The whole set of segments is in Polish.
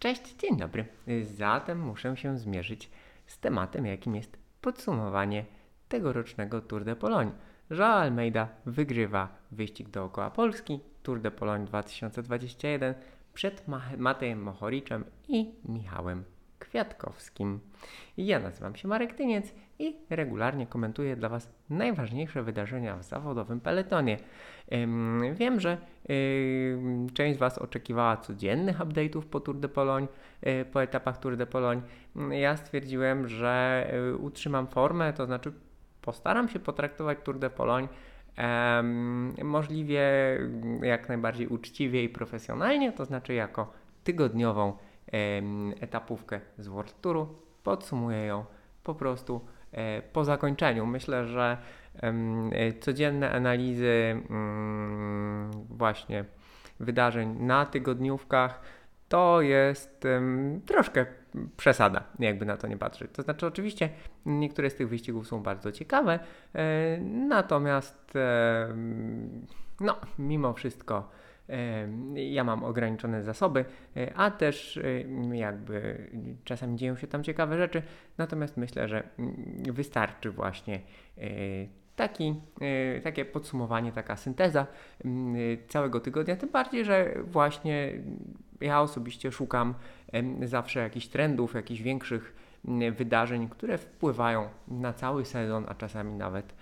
Cześć, dzień dobry. Zatem muszę się zmierzyć z tematem, jakim jest podsumowanie tegorocznego Tour de Pologne. Joao Almeida wygrywa wyścig dookoła Polski, Tour de Pologne 2021 przed Matejem Mochoriczem i Michałem Kwiatkowskim. Ja nazywam się Marek Tyniec i regularnie komentuję dla Was najważniejsze wydarzenia w zawodowym peletonie. Wiem, że część z Was oczekiwała codziennych update'ów po Tour de Pologne, y, po etapach Tour de Pologne. Ja stwierdziłem, że y, utrzymam formę, to znaczy postaram się potraktować Tour de Pologne możliwie jak najbardziej uczciwie i profesjonalnie, to znaczy jako tygodniową etapówkę z World Touru. Podsumuję ją po prostu e, po zakończeniu. Myślę, że e, codzienne analizy mm, właśnie wydarzeń na tygodniówkach to jest troszkę przesada, jakby na to nie patrzeć. To znaczy, oczywiście niektóre z tych wyścigów są bardzo ciekawe, e, natomiast no, mimo wszystko ja mam ograniczone zasoby, e, a też jakby czasami dzieją się tam ciekawe rzeczy, natomiast myślę, że mm, wystarczy właśnie e, taki, e, takie podsumowanie, taka synteza mm, całego tygodnia, tym bardziej, że właśnie ja osobiście szukam zawsze jakichś trendów, jakichś większych mm, wydarzeń, które wpływają na cały sezon, a czasami nawet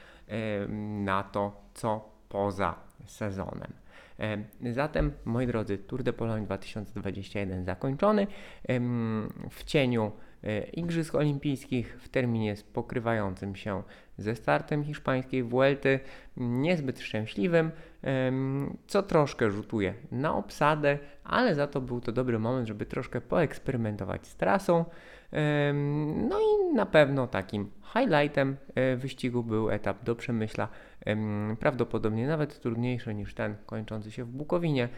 na to, co poza sezonem. Zatem, moi drodzy, Tour de Pologne 2021 zakończony. W cieniu e, Igrzysk Olimpijskich w terminie pokrywającym się ze startem hiszpańskiej Vuelty, niezbyt szczęśliwym, co troszkę rzutuje na obsadę, ale za to był to dobry moment, żeby troszkę poeksperymentować z trasą. No i na pewno takim highlightem e, wyścigu był etap do Przemyśla, prawdopodobnie nawet trudniejszy niż ten kończący się w Bukowinie.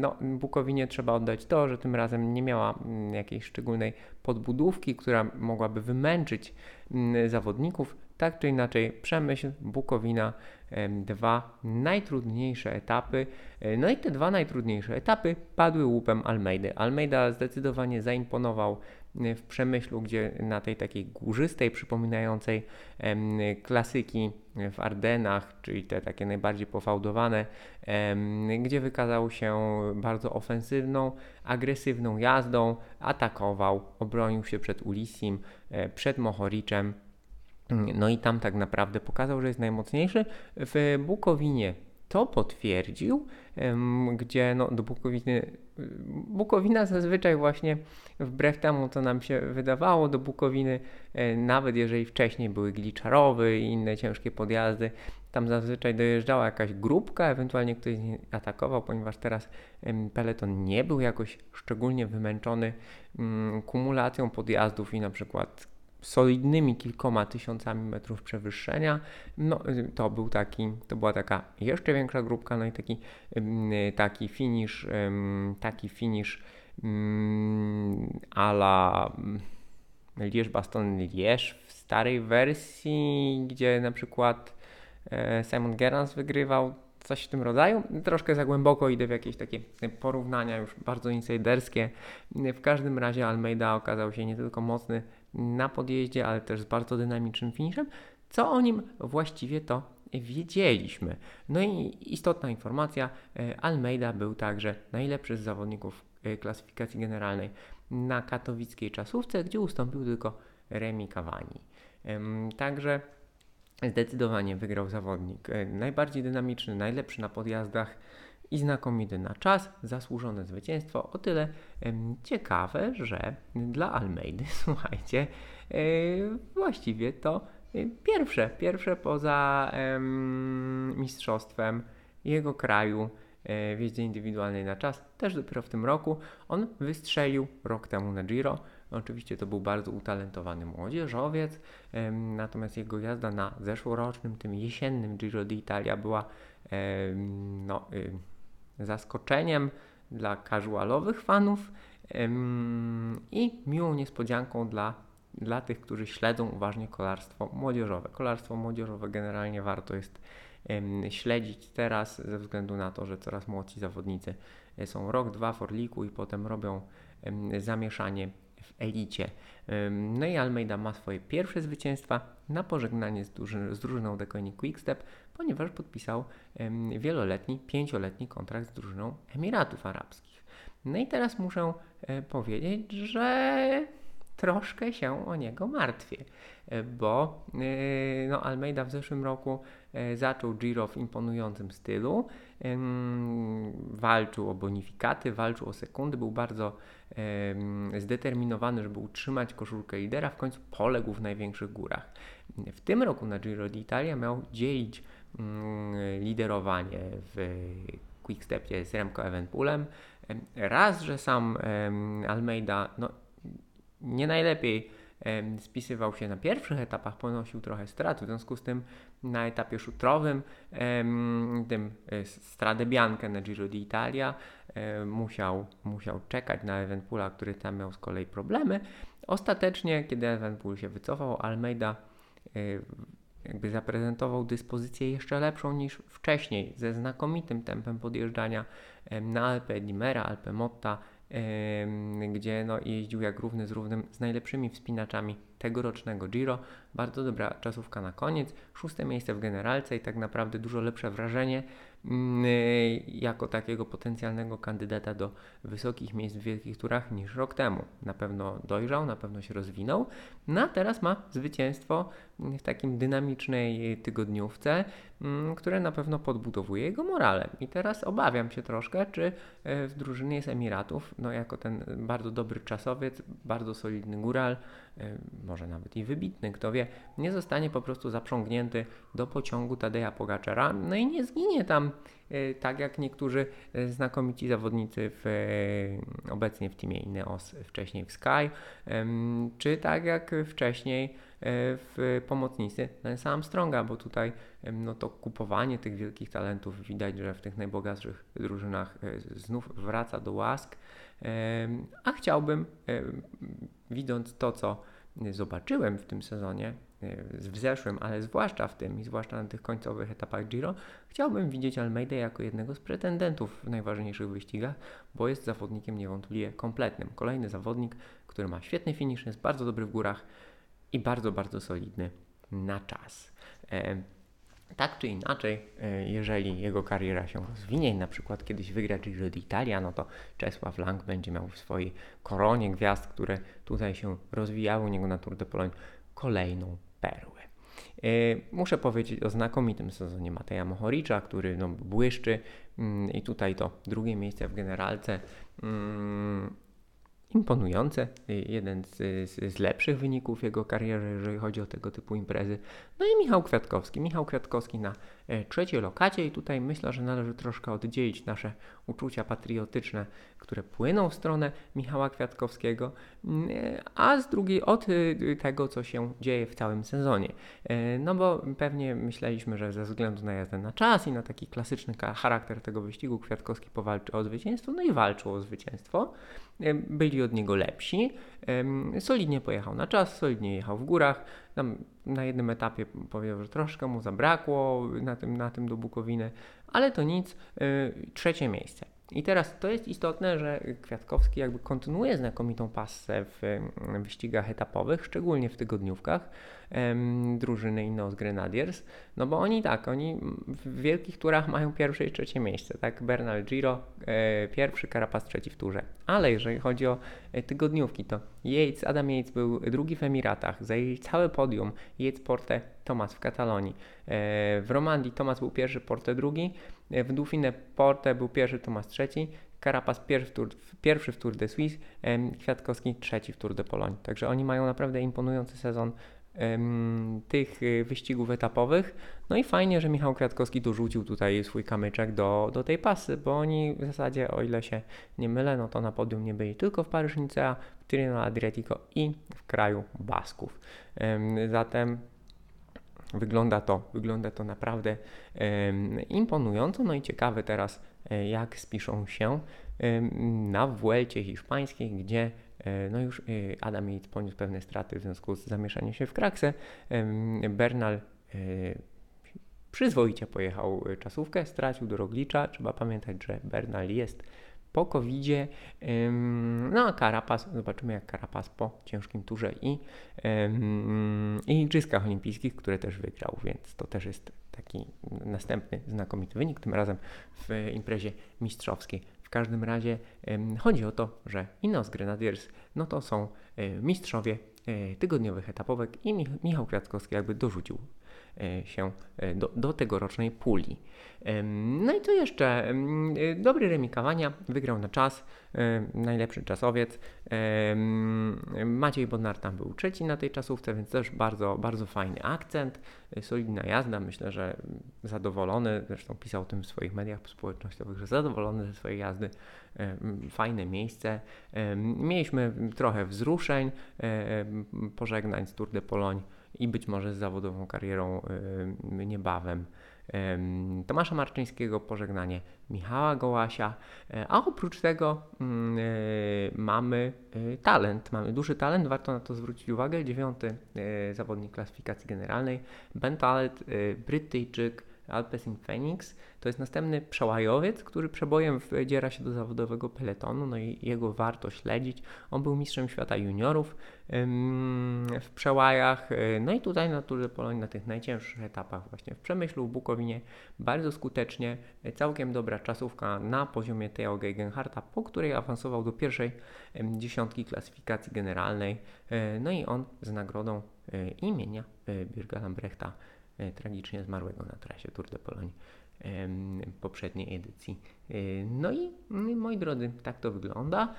No, Bukowinie trzeba oddać to, że tym razem nie miała mm, jakiejś szczególnej podbudówki, która mogłaby wymęczyć mm, zawodników. Tak czy inaczej, Przemyśl, Bukowina, dwa najtrudniejsze etapy. E, no i te dwa najtrudniejsze etapy padły łupem Almeidy. Almeida zdecydowanie zaimponował w Przemyślu, gdzie na tej takiej górzystej, przypominającej klasyki w Ardenach, czyli te takie najbardziej pofałdowane, gdzie wykazał się bardzo ofensywną, agresywną jazdą, atakował, obronił się przed Ulisim, e, przed Mohoriczem, no i tam tak naprawdę pokazał, że jest najmocniejszy. W Bukowinie to potwierdził, gdzie no, do Bukowiny, Bukowina zazwyczaj właśnie wbrew temu, co nam się wydawało, do Bukowiny, e, nawet jeżeli wcześniej były gliczarowy i inne ciężkie podjazdy, tam zazwyczaj dojeżdżała jakaś grupka, ewentualnie ktoś atakował, ponieważ teraz peleton nie był jakoś szczególnie wymęczony mm, kumulacją podjazdów i na przykład solidnymi kilkoma tysiącami metrów przewyższenia. No, to był taki, to była taka jeszcze większa grupka, no i taki, taki finish, taki finish ala Liège-Baston-Liège w starej wersji, gdzie na przykład e, Simon Gerrans wygrywał coś w tym rodzaju. Troszkę za głęboko idę w jakieś takie porównania już bardzo insiderskie. W każdym razie Almeida okazał się nie tylko mocny na podjeździe, ale też z bardzo dynamicznym finiszem. Co o nim właściwie to wiedzieliśmy. No i istotna informacja, e, Almeida był także najlepszy z zawodników e, klasyfikacji generalnej na katowickiej czasówce, gdzie ustąpił tylko Remi Cavani. Także zdecydowanie wygrał zawodnik e, najbardziej dynamiczny, najlepszy na podjazdach i znakomity na czas, zasłużone zwycięstwo. O tyle ciekawe, że dla Almeidy, słuchajcie, e, właściwie to e, pierwsze, pierwsze poza mistrzostwem jego kraju e, w jeździe indywidualnej na czas, też dopiero w tym roku. On wystrzelił rok temu na Giro. Oczywiście to był bardzo utalentowany młodzieżowiec, natomiast jego jazda na zeszłorocznym, tym jesiennym Giro d'Italia była no, zaskoczeniem dla casualowych fanów i miłą niespodzianką dla, dla tych, którzy śledzą uważnie kolarstwo młodzieżowe. Kolarstwo młodzieżowe generalnie warto jest śledzić teraz ze względu na to, że coraz młodsi zawodnicy e, są rok, dwa w Orliku i potem robią zamieszanie w elicie. No i Almeida ma swoje pierwsze zwycięstwa na pożegnanie z, druży z drużyną Deconi Quickstep, ponieważ podpisał wieloletni, pięcioletni kontrakt z drużyną Emiratów Arabskich. No i teraz muszę e, powiedzieć, że troszkę się o niego martwię, bo e, no, Almeida w zeszłym roku zaczął Giro w imponującym stylu, walczył o bonifikaty, walczył o sekundy, był bardzo zdeterminowany, żeby utrzymać koszulkę lidera, w końcu poległ w największych górach. W tym roku na Giro d'Italia miał dzielić liderowanie w Quickstepie z Remco Evenpoolem. Raz, że sam Almeida no, nie najlepiej spisywał się na pierwszych etapach, ponosił trochę strat, w związku z tym na etapie szutrowym, tym e, Strade Bianche na Giro d'Italia, musiał, musiał czekać na Evenpoola, który tam miał z kolei problemy. Ostatecznie, kiedy Evenpool się wycofał, Almeida e, jakby zaprezentował dyspozycję jeszcze lepszą niż wcześniej, ze znakomitym tempem podjeżdżania na Alpe Dimera, Alpe Motta, gdzie no, jeździł jak równy z równym z najlepszymi wspinaczami tegorocznego Giro. Bardzo dobra czasówka na koniec. Szóste miejsce w generalce i tak naprawdę dużo lepsze wrażenie mm, jako takiego potencjalnego kandydata do wysokich miejsc w wielkich turach niż rok temu. Na pewno dojrzał, na pewno się rozwinął. No a teraz ma zwycięstwo w takim dynamicznej tygodniówce, mm, które na pewno podbudowuje jego morale. I teraz obawiam się troszkę, czy e, w drużynie z Emiratów, no jako ten bardzo dobry czasowiec, bardzo solidny góral, e, może nawet i wybitny, kto wie, nie zostanie po prostu zaprzągnięty do pociągu Tadeja Pogaczera, no i nie zginie tam e, tak jak niektórzy znakomici zawodnicy w, obecnie w teamie Ineos, wcześniej w Sky, czy tak jak wcześniej w pomocnicy Lensa Armstronga, bo tutaj no to kupowanie tych wielkich talentów widać, że w tych najbogatszych drużynach znów wraca do łask, a chciałbym, widząc to, co zobaczyłem w tym sezonie, w zeszłym, ale zwłaszcza w tym i zwłaszcza na tych końcowych etapach Giro, chciałbym widzieć Almeida jako jednego z pretendentów w najważniejszych wyścigach, bo jest zawodnikiem niewątpliwie kompletnym. Kolejny zawodnik, który ma świetny finish, jest bardzo dobry w górach, i bardzo, bardzo solidny na czas. E, tak czy inaczej, e, jeżeli jego kariera się rozwinie i na przykład kiedyś wygra Giro d'Italia, no to Czesław Lang będzie miał w swojej koronie gwiazd, które tutaj się rozwijały u niego na Tour de Pologne, kolejną perłę. E, muszę powiedzieć o znakomitym sezonie Mateja Mohoricza, który no, błyszczy mm, i tutaj to drugie miejsce w generalce mm, imponujące, jeden z, z, z, lepszych wyników jego kariery, jeżeli chodzi o tego typu imprezy. No i Michał Kwiatkowski. Michał Kwiatkowski na trzeciej lokacie i tutaj myślę, że należy troszkę oddzielić nasze uczucia patriotyczne, które płyną w stronę Michała Kwiatkowskiego, mm, e, a z drugiej od e, tego, co się dzieje w całym sezonie. E, no bo pewnie myśleliśmy, że ze względu na jazdę na czas i na taki klasyczny charakter tego wyścigu Kwiatkowski powalczy o zwycięstwo, no i walczył o zwycięstwo. Byli od niego lepsi. Solidnie pojechał na czas, solidnie jechał w górach. Tam na jednym etapie powiedział, że troszkę mu zabrakło na tym, na tym do Bukowiny, ale to nic. Trzecie miejsce. I teraz to jest istotne, że Kwiatkowski jakby kontynuuje znakomitą pasę w wyścigach etapowych, szczególnie w tygodniówkach em, drużyny Ineos Grenadiers, no bo oni tak, oni w wielkich turach mają pierwsze i trzecie miejsce, tak, Bernal Giro e, pierwszy, Carapaz trzeci w turze, ale jeżeli chodzi o e, tygodniówki, to Yates, Adam Yates był drugi w Emiratach, zajęli całe podium, Yates Porte, Tomas w Katalonii, e, w Romandii Tomas był pierwszy, Porte drugi, e, w Dauphine Porte był pierwszy, Tomas trzeci, Carapaz pierwszy w, Tour, pierwszy w Tour de Suisse, Kwiatkowski trzeci w Tour de Pologne. Także oni mają naprawdę imponujący sezon tych y, wyścigów etapowych. No i fajnie, że Michał Kwiatkowski dorzucił tutaj swój kamyczek do, do tej pasy, bo oni w zasadzie, o ile się nie mylę, no to na podium nie byli tylko w Paryż-Nicea, w Tirreno Adriatico i w kraju Basków. Zatem wygląda to, wygląda to naprawdę imponująco, no i ciekawe teraz, e, jak spiszą się na Vuelcie hiszpańskiej, gdzie no już e, Adam Yates poniósł pewne straty w związku z zamieszaniem się w kraksę. Bernal e, przyzwoicie pojechał czasówkę, stracił do Roglicza. Trzeba pamiętać, że Bernal jest po COVID-zie. No a Carapaz, zobaczymy jak Carapaz po ciężkim turze i, i Igrzyskach Olimpijskich, które też wygrał, więc to też jest taki następny znakomity wynik, tym razem w imprezie mistrzowskiej. W każdym razie chodzi o to, że Ineos Grenadiers no to są e, mistrzowie e, tygodniowych etapowek i Michał Kwiatkowski jakby dorzucił się e, do, do tegorocznej puli. No i co jeszcze? E, dobry remikowania, wygrał na czas, najlepszy czasowiec. Maciej Bodnar tam był trzeci na tej czasówce, więc też bardzo, bardzo fajny akcent, solidna jazda, myślę, że zadowolony, zresztą pisał o tym w swoich mediach społecznościowych, że zadowolony ze swojej jazdy, fajne miejsce. Mieliśmy trochę wzruszeń, pożegnań z Tour de Pologne i być może z zawodową karierą y, niebawem. Tomasza Marczyńskiego pożegnanie Michała Gołasia, e, a oprócz tego mm, e, mamy e, talent, mamy duży talent, warto na to zwrócić uwagę. Dziewiąty zawodnik klasyfikacji generalnej, Ben Talent, Brytyjczyk, Alpecin Phoenix. To jest następny przełajowiec, który przebojem wdziera się do zawodowego peletonu, no i jego warto śledzić. On był mistrzem świata juniorów w przełajach, e, no i tutaj na Tour de Pologne na tych najcięższych etapach właśnie w Przemyślu, w Bukowinie bardzo skutecznie, całkiem dobra czasówka na poziomie Theo Gegenharta, po której awansował do pierwszej dziesiątki klasyfikacji generalnej, e, no i on z nagrodą imienia Birga Lambrechta tragicznie zmarłego na trasie Tour de Pologne poprzedniej edycji. E, no i moi drodzy, tak to wygląda.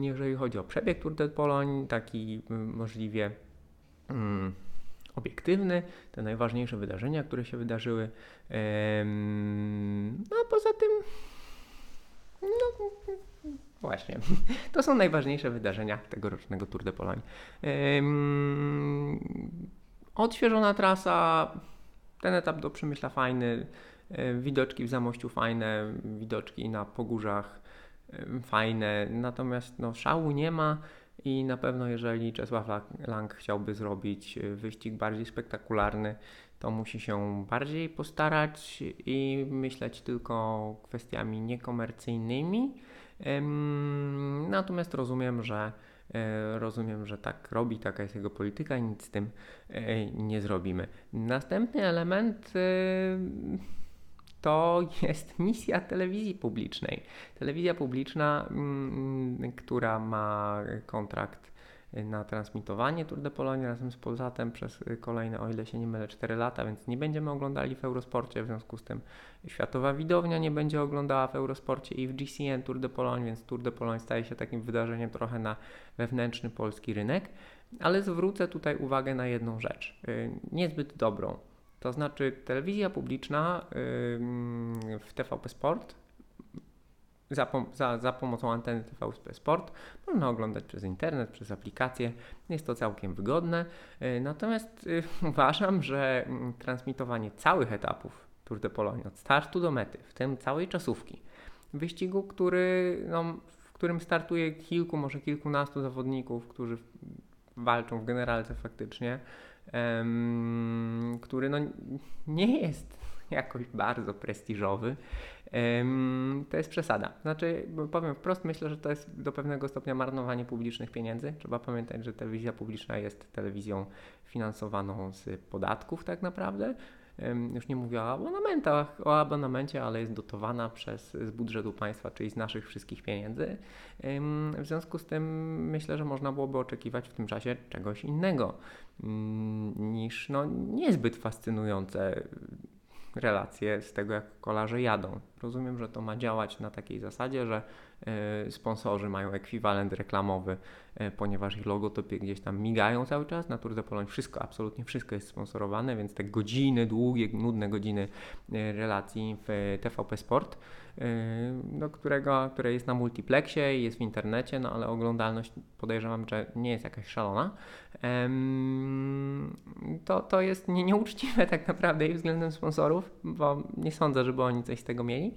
Jeżeli chodzi o przebieg Tour de Pologne, taki możliwie mm, obiektywny, te najważniejsze wydarzenia, które się wydarzyły. No a poza tym, no właśnie, to są najważniejsze wydarzenia tegorocznego Tour de Pologne. Odświeżona trasa, ten etap do Przemyśla fajny, e, widoczki w Zamościu fajne, widoczki na Pogórzach e, fajne, natomiast no, szału nie ma i na pewno jeżeli Czesław Lang chciałby zrobić e, wyścig bardziej spektakularny, to musi się bardziej postarać i myśleć tylko kwestiami niekomercyjnymi. Natomiast rozumiem, że rozumiem, że tak robi, taka jest jego polityka i nic z tym e, nie zrobimy. Następny element e, to jest misja telewizji publicznej. Telewizja publiczna, mm, która ma kontrakt na transmitowanie Tour de Pologne razem z Polsatem przez kolejne, o ile się nie mylę, 4 lata, więc nie będziemy oglądali w Eurosporcie, w związku z tym światowa widownia nie będzie oglądała w Eurosporcie i w GCN Tour de Pologne, więc Tour de Pologne staje się takim wydarzeniem trochę na wewnętrzny polski rynek, ale zwrócę tutaj uwagę na jedną rzecz, y, niezbyt dobrą. To znaczy telewizja publiczna w TVP Sport za, za, za pomocą anteny TVP Sport można oglądać przez internet, przez aplikację. Jest to całkiem wygodne. Y, natomiast y, uważam, że mm, transmitowanie całych etapów Tour de Pologne od startu do mety, w tym całej czasówki, wyścigu, który, no, w którym startuje kilku, może kilkunastu zawodników, którzy walczą w generalce faktycznie, um, który no, nie jest jakoś bardzo prestiżowy, to jest przesada. Znaczy, powiem wprost, myślę, że to jest do pewnego stopnia marnowanie publicznych pieniędzy. Trzeba pamiętać, że telewizja publiczna jest telewizją finansowaną z podatków tak naprawdę. Już nie mówię o abonamentach, o abonamencie, ale jest dotowana przez z budżetu państwa, czyli z naszych wszystkich pieniędzy. W związku z tym myślę, że można byłoby oczekiwać w tym czasie czegoś innego mm, niż no, niezbyt fascynujące relacje z tego, jak kolarze jadą. Rozumiem, że to ma działać na takiej zasadzie, że y, sponsorzy mają ekwiwalent reklamowy, ponieważ ich logotypy gdzieś tam migają cały czas. Na Tour Pologne wszystko, absolutnie wszystko jest sponsorowane, więc te godziny, długie, nudne godziny y, relacji w TVP Sport do którego, które jest na multiplexie i jest w internecie, no ale oglądalność podejrzewam, że nie jest jakaś szalona, to, to jest nie, nieuczciwe tak naprawdę i względem sponsorów, bo nie sądzę, żeby oni coś z tego mieli,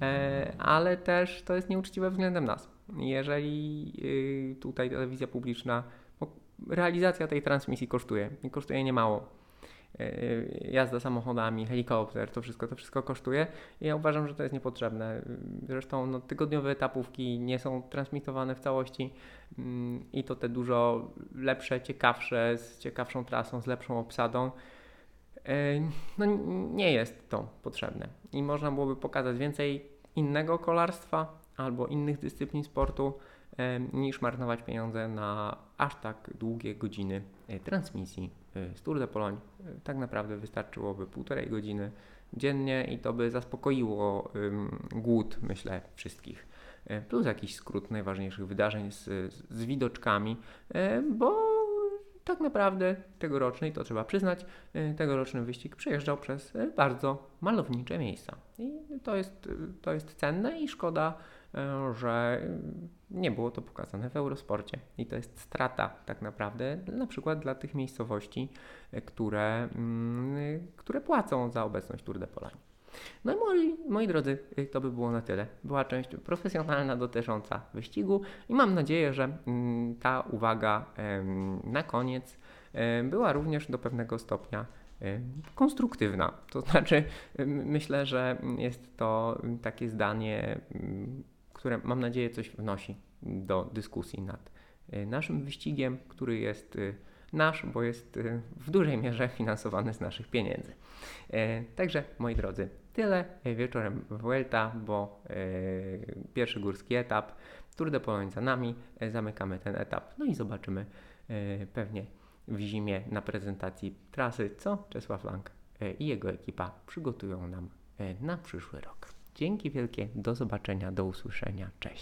e, ale też to jest nieuczciwe względem nas. Jeżeli y, tutaj telewizja publiczna, realizacja tej transmisji kosztuje kosztuje niemało e, jazda samochodami, helikopter, to wszystko, to wszystko kosztuje. Ja uważam, że to jest niepotrzebne. Zresztą no, tygodniowe etapówki nie są transmitowane w całości mm, i to te dużo lepsze, ciekawsze, z ciekawszą trasą, z lepszą obsadą. E, No nie jest to potrzebne i można byłoby pokazać więcej innego kolarstwa albo innych dyscyplin sportu niż marnować pieniądze na aż tak długie godziny e, transmisji e, z Tour de Pologne. E, Tak naprawdę wystarczyłoby półtorej godziny dziennie i to by zaspokoiło głód, myślę, wszystkich. Plus jakiś skrót najważniejszych wydarzeń z, z widoczkami, bo tak naprawdę tegoroczny, i to trzeba przyznać, tegoroczny wyścig przejeżdżał przez bardzo malownicze miejsca. I to jest, to jest cenne i szkoda, że e, nie było to pokazane w Eurosporcie. I to jest strata tak naprawdę, na przykład dla tych miejscowości, e, które, mm, e, które płacą za obecność Tour de. No i moi, moi drodzy, to by było na tyle. Była część profesjonalna dotycząca wyścigu i mam nadzieję, że mm, ta uwaga na koniec była również do pewnego stopnia konstruktywna. To znaczy, myślę, że jest to takie zdanie, które mam nadzieję coś wnosi do dyskusji nad y, naszym wyścigiem, który jest y, nasz, bo jest y, w dużej mierze finansowany z naszych pieniędzy. E, Także, moi drodzy, tyle e, wieczorem Vuelta, bo e, pierwszy górski etap, Tour de Pologne za nami, e, zamykamy ten etap, no i zobaczymy e, pewnie w zimie na prezentacji trasy, co Czesław Lang e, i jego ekipa przygotują nam e, na przyszły rok. Dzięki wielkie, do zobaczenia, do usłyszenia, cześć.